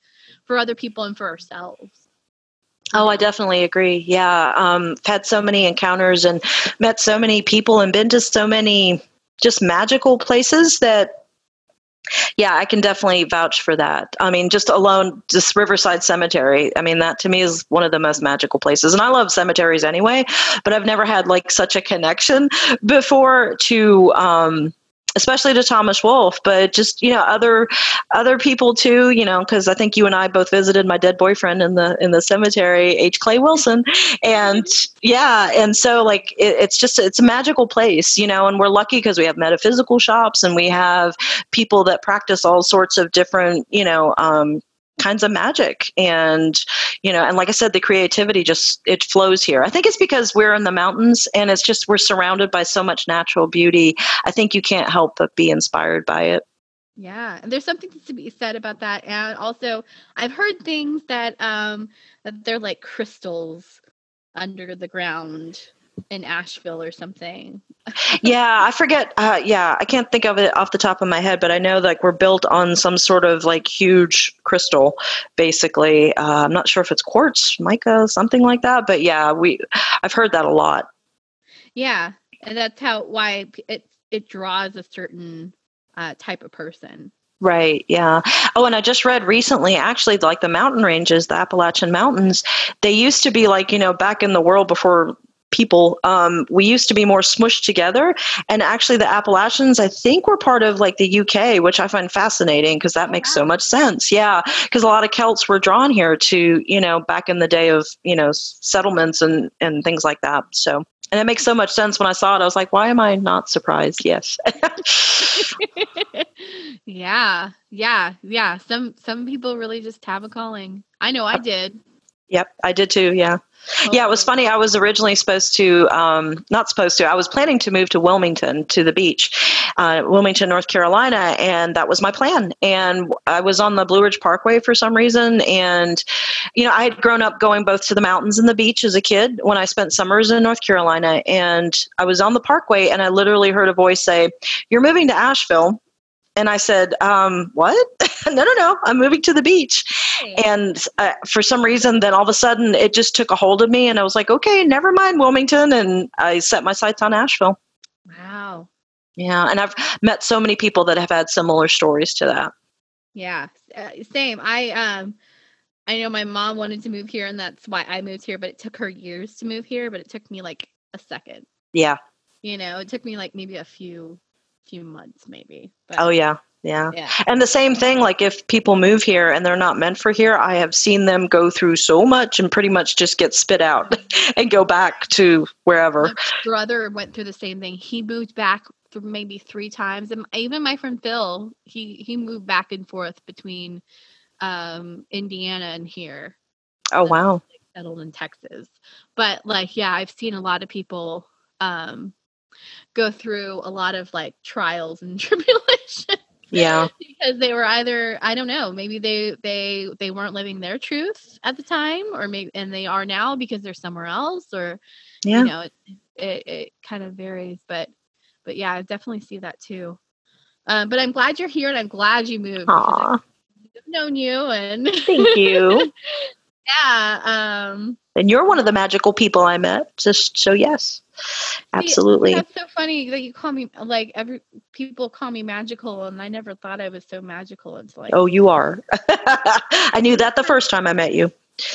for other people and for ourselves. Oh, I definitely agree. Yeah, um, I've had so many encounters and met so many people and been to so many just magical places that. Yeah, I can definitely vouch for that. I mean, just alone, just Riverside Cemetery. I mean, that to me is one of the most magical places. And I love cemeteries anyway, but I've never had like such a connection [LAUGHS] before to, um, especially to Thomas Wolfe, but just you know other other people too. You know, because I think you and I both visited my dead boyfriend in the in the cemetery, H. Clay Wilson, and yeah, and so like it, it's just it's a magical place, you know, and we're lucky because we have metaphysical shops and we have people that practice all sorts of different, you know. Um, kinds of magic. And you know and like i said the creativity just it flows here. I think it's because we're in the mountains and it's just we're surrounded by so much natural beauty. I think you can't help but be inspired by it. Yeah, and there's something to be said about that. And also, I've heard things that um that they're like crystals under the ground in Asheville or something. [LAUGHS] yeah i forget uh, yeah i can't think of it off the top of my head but i know like we're built on some sort of like huge crystal basically uh, i'm not sure if it's quartz mica something like that but yeah we i've heard that a lot Yeah, and that's how why it it draws a certain uh, type of person. Right, yeah. Oh, and I just read recently, actually, like the mountain ranges, the Appalachian Mountains, they used to be like, you know, back in the world before people, um, we used to be more smushed together. And actually, the Appalachians, I think, were part of like the UK, which I find fascinating because that makes so much sense. Yeah, because a lot of Celts were drawn here to, you know, back in the day of, you know, settlements and, and things like that. So, and it makes so much sense when I saw it. I was like, why am I not surprised? Yes. [LAUGHS] yeah, yeah, yeah. Some some people really just have a calling. I know I did. Yep, I did too. Yeah. Yeah, it was funny. I was originally supposed to, um, not supposed to, I was planning to move to Wilmington to the beach, uh, Wilmington, North Carolina, and that was my plan. And I was on the Blue Ridge Parkway for some reason. And, you know, I had grown up going both to the mountains and the beach as a kid when I spent summers in North Carolina. And I was on the parkway and I literally heard a voice say, You're moving to Asheville. And I said, um, What? [LAUGHS] no, no, no, I'm moving to the beach and uh, for some reason then all of a sudden it just took a hold of me and i was like okay never mind wilmington and i set my sights on asheville Wow. yeah and i've met so many people that have had similar stories to that Yeah, uh, same. I um I know my mom wanted to move here and that's why I moved here, but it took her years to move here, but it took me like a second. yeah You know, it took me like maybe a few few months maybe. But oh yeah Yeah. Yeah. And the same thing, like if people move here and they're not meant for here, I have seen them go through so much and pretty much just get spit out [LAUGHS] and go back to wherever. My brother went through the same thing. He moved back maybe three times, and even my friend Phil, he he moved back and forth between um, Indiana and here. Oh, wow. settled in Texas. But like, yeah, I've seen a lot of people um go through a lot of like trials and [LAUGHS] tribulations Yeah. because they were either I don't know, maybe they they they weren't living their truth at the time or maybe and they are now because they're somewhere else or Yeah. you know, it, it it kind of varies, but but yeah, I definitely see that too. Um, but I'm glad you're here and I'm glad you moved. I've known you and Thank you. [LAUGHS] yeah, um and you're one of the magical people I met. Just so, yes. See, Absolutely. That's so funny that you call me like every people call me magical, and I never thought I was so magical. It's like, Oh, you are. [LAUGHS] I knew that the first time I met you.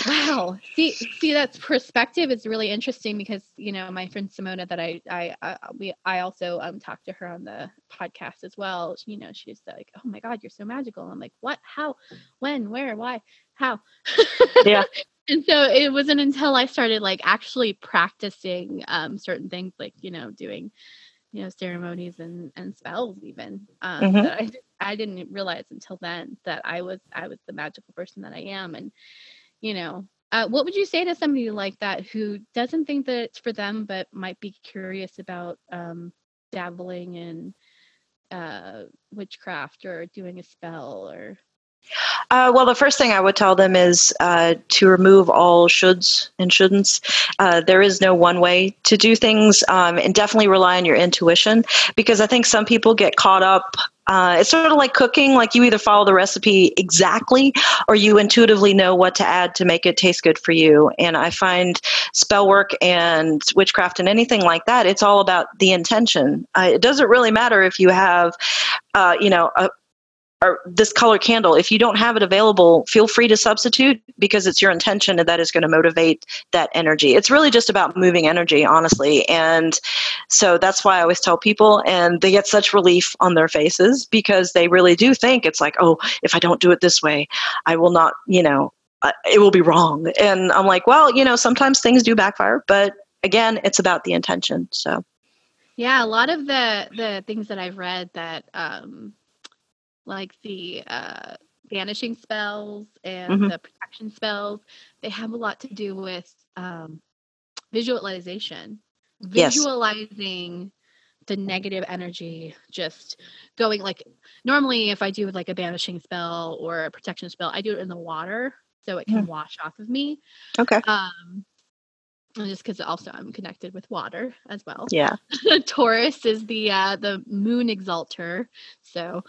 wow. See, see, that's perspective is really interesting because you know my friend Simona that I I I, we, I also um talked to her on the podcast as well. You know, she's like, oh my god, you're so magical. I'm like, what? How? When? Where? Why? How? Yeah. [LAUGHS] and so it wasn't until I started like actually practicing um, certain things, like you know, doing you know ceremonies and and spells, even um, Mhm. that I I didn't realize until then that I was I was the magical person that I am, and you know. Uh, what would you say to somebody like that who doesn't think that it's for them, but might be curious about um, dabbling in uh, witchcraft or doing a spell or Uh, well, the first thing I would tell them is uh, to remove all shoulds and shouldn'ts. Uh, there is no one way to do things, um, and definitely rely on your intuition because I think some people get caught up. Uh, it's sort of like cooking, like you either follow the recipe exactly or you intuitively know what to add to make it taste good for you. And I find spell work and witchcraft and anything like that, it's all about the intention. Uh, it doesn't really matter if you have, uh, you know, a, or this color candle if you don't have it available feel free to substitute because it's your intention and that is going to motivate that energy. It's really just about moving energy honestly and so that's why i always tell people and they get such relief on their faces because they really do think it's like oh if i don't do it this way i will not you know it will be wrong. And i'm like well you know sometimes things do backfire but again it's about the intention so. Yeah, a lot of the the things that I've read that um like the uh banishing spells and Mhm. the protection spells, they have a lot to do with um visualization. Yes. Visualizing the negative energy just going like normally if I do like a banishing spell or a protection spell, I do it in the water so it can wash off of me. okay Um just because also I'm connected with water as well. yeah [LAUGHS] Taurus is the uh the moon exalter. So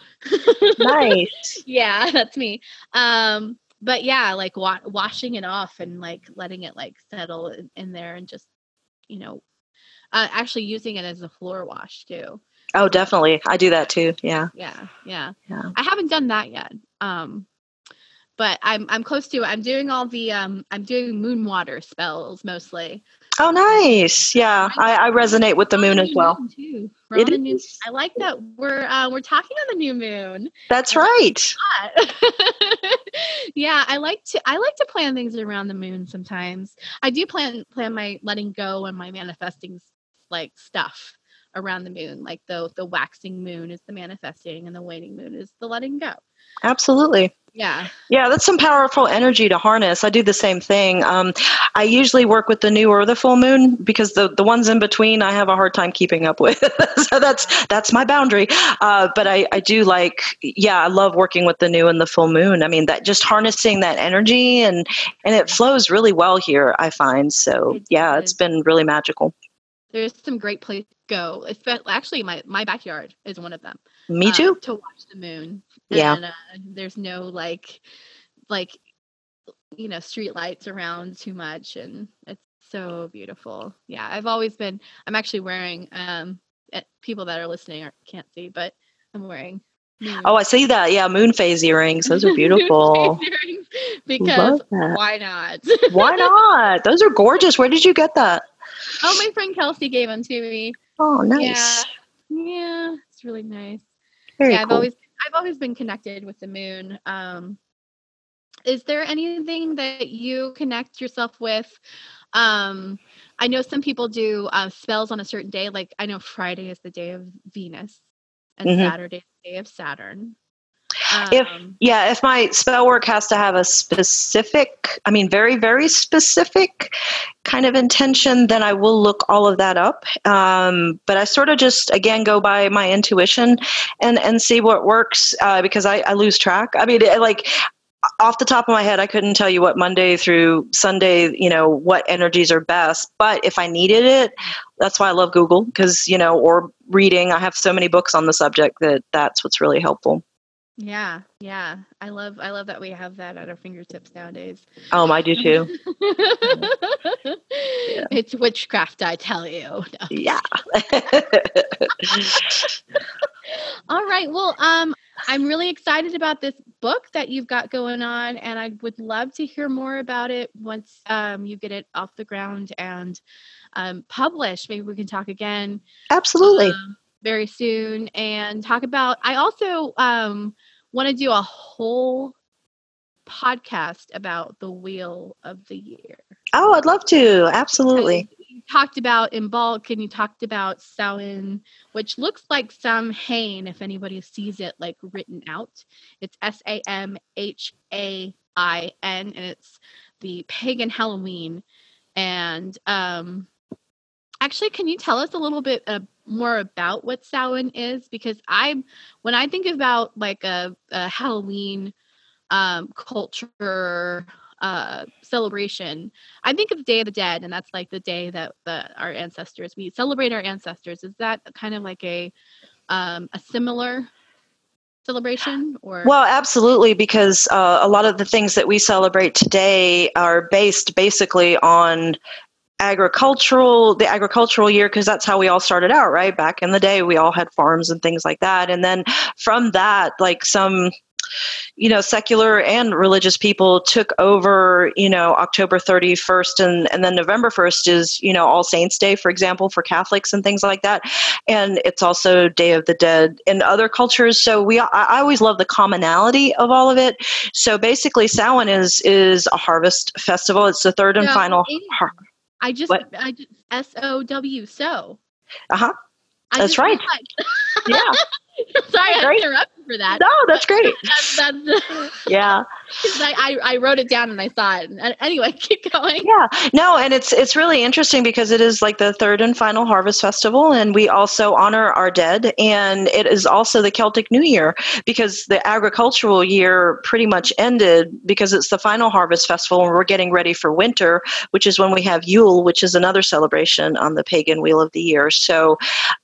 nice [LAUGHS] yeah, that's me. Um but yeah, like wa- washing it off and like letting it like settle in, in there and just you know uh, actually using it as a floor wash too. oh definitely i do that too yeah Yeah, yeah. yeah I haven't done that yet. Um but I'm I'm close to it. I'm doing all the um I'm doing moon water spells mostly. Oh, nice. Yeah, I, I resonate with the moon as well. moon, new-. I like that we're uh, we're talking on the new moon. That's right. [LAUGHS] yeah, I like to I like to plan things around the moon sometimes. I do plan plan my letting go and my manifesting like stuff around the moon. Like the the waxing moon is the manifesting and the waning moon is the letting go. Absolutely. Yeah. Yeah, that's some powerful energy to harness. I do the same thing. Um, I usually work with the new or the full moon because the, the ones in between I have a hard time keeping up with. [LAUGHS] so that's that's my boundary. Uh, but I, I do like, yeah, I love working with the new and the full moon. I mean, that just harnessing that energy and and it flows really well here. I find so. Yeah, it's been really magical. There's some great place to go. It's been, actually my my backyard is one of them. Me uh, too. to watch the moon. Yeah. And, uh, there's no like, like, you know, street lights around too much, and it's so beautiful. Yeah, I've always been. I'm actually wearing. Um, eh, people that are listening are, can't see, but I'm wearing. Oh, I see that. Yeah, moon phase earrings. Those are [LAUGHS] beautiful. because why not? Why not? Those are gorgeous. Where did you get that? Oh, my friend Kelsey gave them to me. Oh, nice. Yeah, yeah, it's really nice. Very yeah, I've always I've always been connected with the moon. Um, is there anything that you connect yourself with? Um, I know some people do uh, spells on a certain day. Like I know Friday is the day of Venus, and mm-hmm. Saturday is the day of Saturn. Um, if yeah, if my spell work has to have a specific, I mean, very very specific kind of intention, then I will look all of that up. Um, but I sort of just again go by my intuition and and see what works uh, because I, I lose track. I mean, like off the top of my head, I couldn't tell you what Monday through Sunday, you know, what energies are best. But if I needed it, that's why I love Google because, you know, or reading. I have so many books on the subject that that's what's really helpful. Yeah, yeah. I love I love that we have that at our fingertips nowadays. Oh, I do too. [LAUGHS] yeah. It's witchcraft, I tell you. [LAUGHS] No. Yeah. [LAUGHS] All right. Well, um I'm really excited about this book that you've got going on and I would love to hear more about it once um, you get it off the ground and um, published. Maybe we can talk again. Absolutely. Um, very soon and talk about i also um, want to do a whole podcast about the wheel of the year oh i'd love to absolutely you talked about Imbolc and you talked about Samhain, which looks like Samhain if anybody sees it like written out. It's S A M H A I N and it's the pagan Halloween. And um actually can you tell us a little bit uh, more about what Samhain is because I when I think about like a, a Halloween um, culture uh, celebration, I think of the Day of the Dead, and that's like the day that the, our ancestors we celebrate our ancestors. Is that kind of like a um, a similar celebration or well absolutely because uh, a lot of the things that we celebrate today are based basically on agricultural the agricultural year because that's how we all started out right? Back in the day we all had farms and things like that. And then from that like some you know secular and religious people took over you know october 31st and, and then november 1st is you know all saints day for example for catholics and things like that. And it's also day of the dead in other cultures. So we i, always love the commonality of all of it. So basically Samhain is is a harvest festival. It's the third and no, final har- I just, what? I just S O W. So. Uh huh. That's right. [LAUGHS] yeah. [LAUGHS] Sorry, I interrupted for that. No, that's great. [LAUGHS] that's, that's, [LAUGHS] yeah. I, I, wrote it down and I saw it. And anyway, keep going. Yeah. No, and it's it's really interesting because it is like the third and final harvest festival, and we also honor our dead, and it is also the Celtic New Year because the agricultural year pretty much ended because it's the final harvest festival, and we're getting ready for winter, which is when we have Yule, which is another celebration on the pagan wheel of the year. So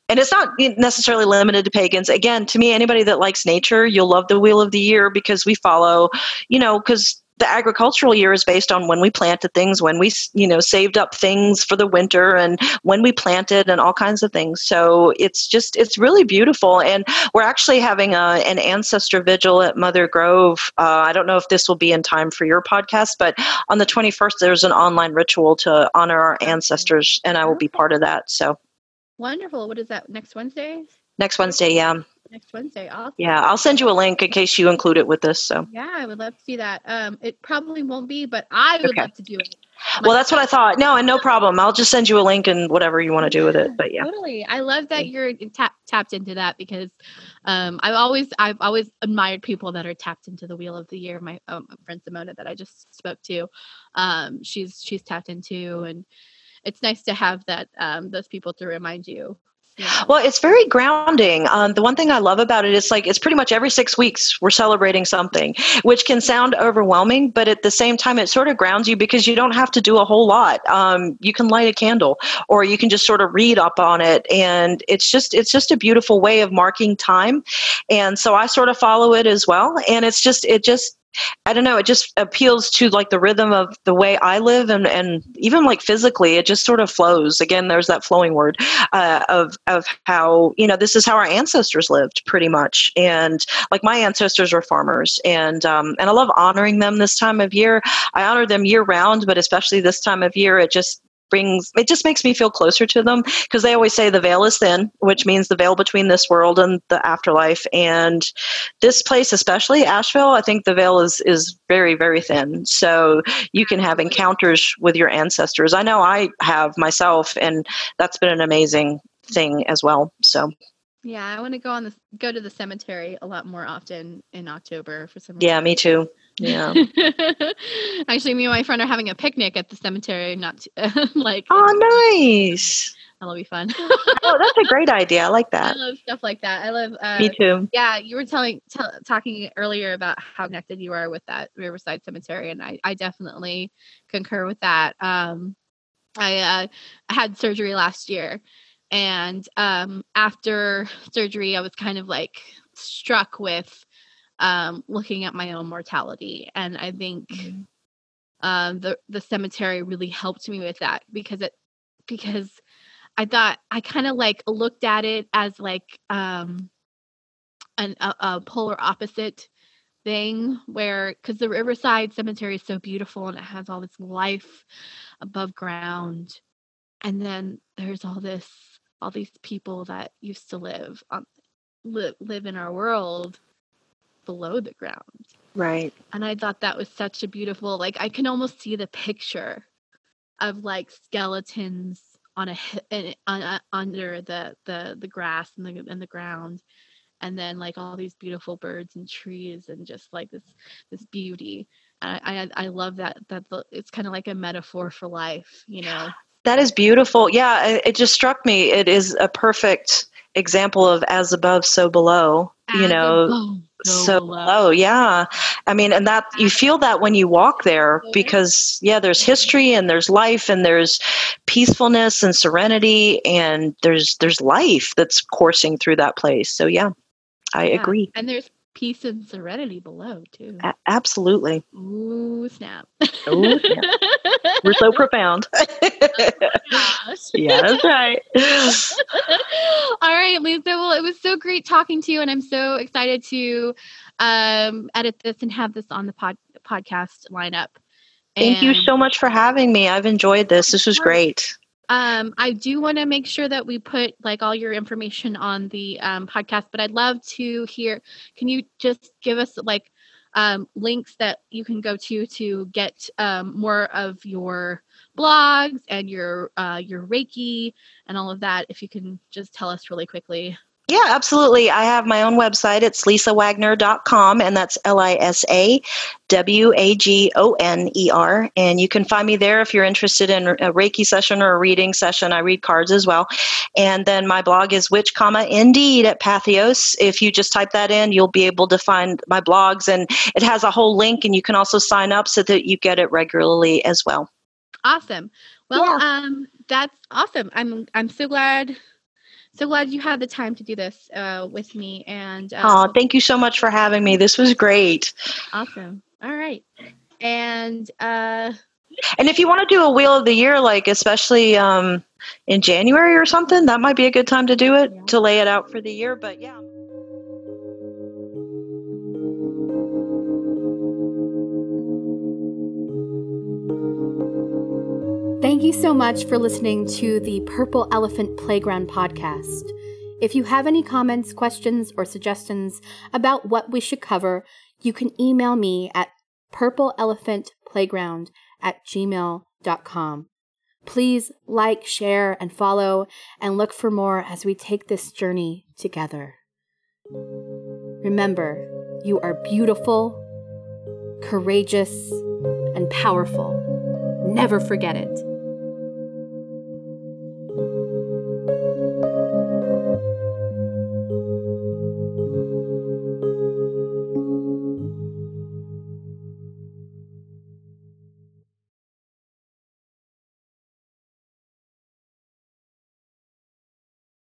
and it's not necessarily limited to pagans again to me anybody that likes nature you'll love the wheel of the year because we follow you know because the agricultural year is based on when we planted things when we you know saved up things for the winter and when we planted and all kinds of things so it's just it's really beautiful and we're actually having a, an ancestor vigil at mother grove uh, i don't know if this will be in time for your podcast but on the 21st there's an online ritual to honor our ancestors and i will be part of that so Wonderful. What is that? Next Wednesday? Next Wednesday, yeah. Next Wednesday. Awesome. Yeah, I'll send you a link in case you include it with this. So. Yeah, I would love to see that. Um, it probably won't be, but I would okay. love to do it. well, that's what I thought. No, and no problem. I'll just send you a link and whatever you want to do with it. But yeah, totally. I love that you're tap, tapped into that because um, I've always I've always admired people that are tapped into the wheel of the year. My um, friend Simona that I just spoke to, um, she's she's tapped into, and it's nice to have that um, those people to remind you. Well, it's very grounding. Um, the one thing I love about it is like it's pretty much every six weeks we're celebrating something, which can sound overwhelming, but at the same time, it sort of grounds you because you don't have to do a whole lot. Um, you can light a candle, or you can just sort of read up on it, and it's just it's just a beautiful way of marking time. And so I sort of follow it as well, and it's just it just I don't know, it just appeals to like the rhythm of the way I live and, and even like physically, it just sort of flows. Again, there's that flowing word uh, of, of how, you know, this is how our ancestors lived pretty much. And like my ancestors were farmers and, um, and I love honoring them this time of year. I honor them year round, but especially this time of year, it just brings it just makes me feel closer to them because they always say the veil is thin, which means the veil between this world and the afterlife. And this place, especially Asheville, I think the veil is is very very thin. So you can have encounters with your ancestors. I know I have myself, and that's been an amazing thing as well. So yeah, I want to go on the go to the cemetery a lot more often in October for some. Yeah, me too. Yeah. [LAUGHS] Actually, me and my friend are having a picnic at the cemetery. Not [LAUGHS] like. Oh, nice. That'll be fun. [LAUGHS] oh, that's a great idea. I like that. I love stuff like that. I love. Uh, me too. Yeah, you were telling t- talking earlier about how connected you are with that Riverside Cemetery, and I I definitely concur with that. Um, I uh, I had surgery last year and um, after surgery, I was kind of like struck with um, looking at my own mortality. And I think mm-hmm. um, the the cemetery really helped me with that because it because I thought I kind of like looked at it as like um, an, a, a polar opposite thing where because the riverside cemetery is so beautiful and it has all this life above ground and then there's all this all these people that used to live on live, live in our world below the ground right and i thought that was such a beautiful like i can almost see the picture of like skeletons on a on, uh, under the the the grass and the and the ground and then like all these beautiful birds and trees and just like this this beauty I, I, I love that that the, it's kind of like a metaphor for life, you know. That is beautiful. Yeah, it, it, just struck me. It is a perfect example of as above, so below. As you know, above, so, so below. Uh, below. Yeah, I mean, and that you feel that when you walk there mm-hmm. because yeah, there's history and there's life and there's peacefulness and serenity and there's there's life that's coursing through that place. So yeah, I yeah. agree. And there's peace and serenity below too. A- absolutely. Ooh snap! Ooh, snap. [LAUGHS] We're so profound. [LAUGHS] oh yeah, that's right. [LAUGHS] All right, Lisa. Well, it was so great talking to you, and I'm so excited to um, edit this and have this on the pod- podcast lineup. Thank you so much for having me. I've enjoyed this. This was great. Um, I do want to make sure that we put like all your information on the um, podcast, but I'd love to hear. Can you just give us like um, links that you can go to to get um, more of your blogs and your uh, your Reiki and all of that? If you can just tell us really quickly. Yeah, absolutely. I have my own website. It's lisawagoner.com, and that's L I S A W A G O N E R. And you can find me there if you're interested in a Reiki session or a reading session. I read cards as well. And then my blog is Witch, comma, Indeed at Patheos. If you just type that in, you'll be able to find my blogs, and it has a whole link, and you can also sign up so that you get it regularly as well. Awesome. Well, yeah. um, that's awesome. I'm I'm so glad so glad you had the time to do this uh, with me. And uh, oh, thank you so much for having me. This was great. Awesome. All right. And uh, and if you want to do a wheel of the year, like especially um, in January or something, that might be a good time to do it yeah. to lay it out for the year. But yeah. Thank you so much for listening to the Purple Elephant Playground podcast. If you have any comments, questions, or suggestions about what we should cover, you can email me at purpleelephantplayground at gmail.com. Please like, share, and follow, and look for more as we take this journey together. Remember, you are beautiful, courageous, and powerful. Never forget it.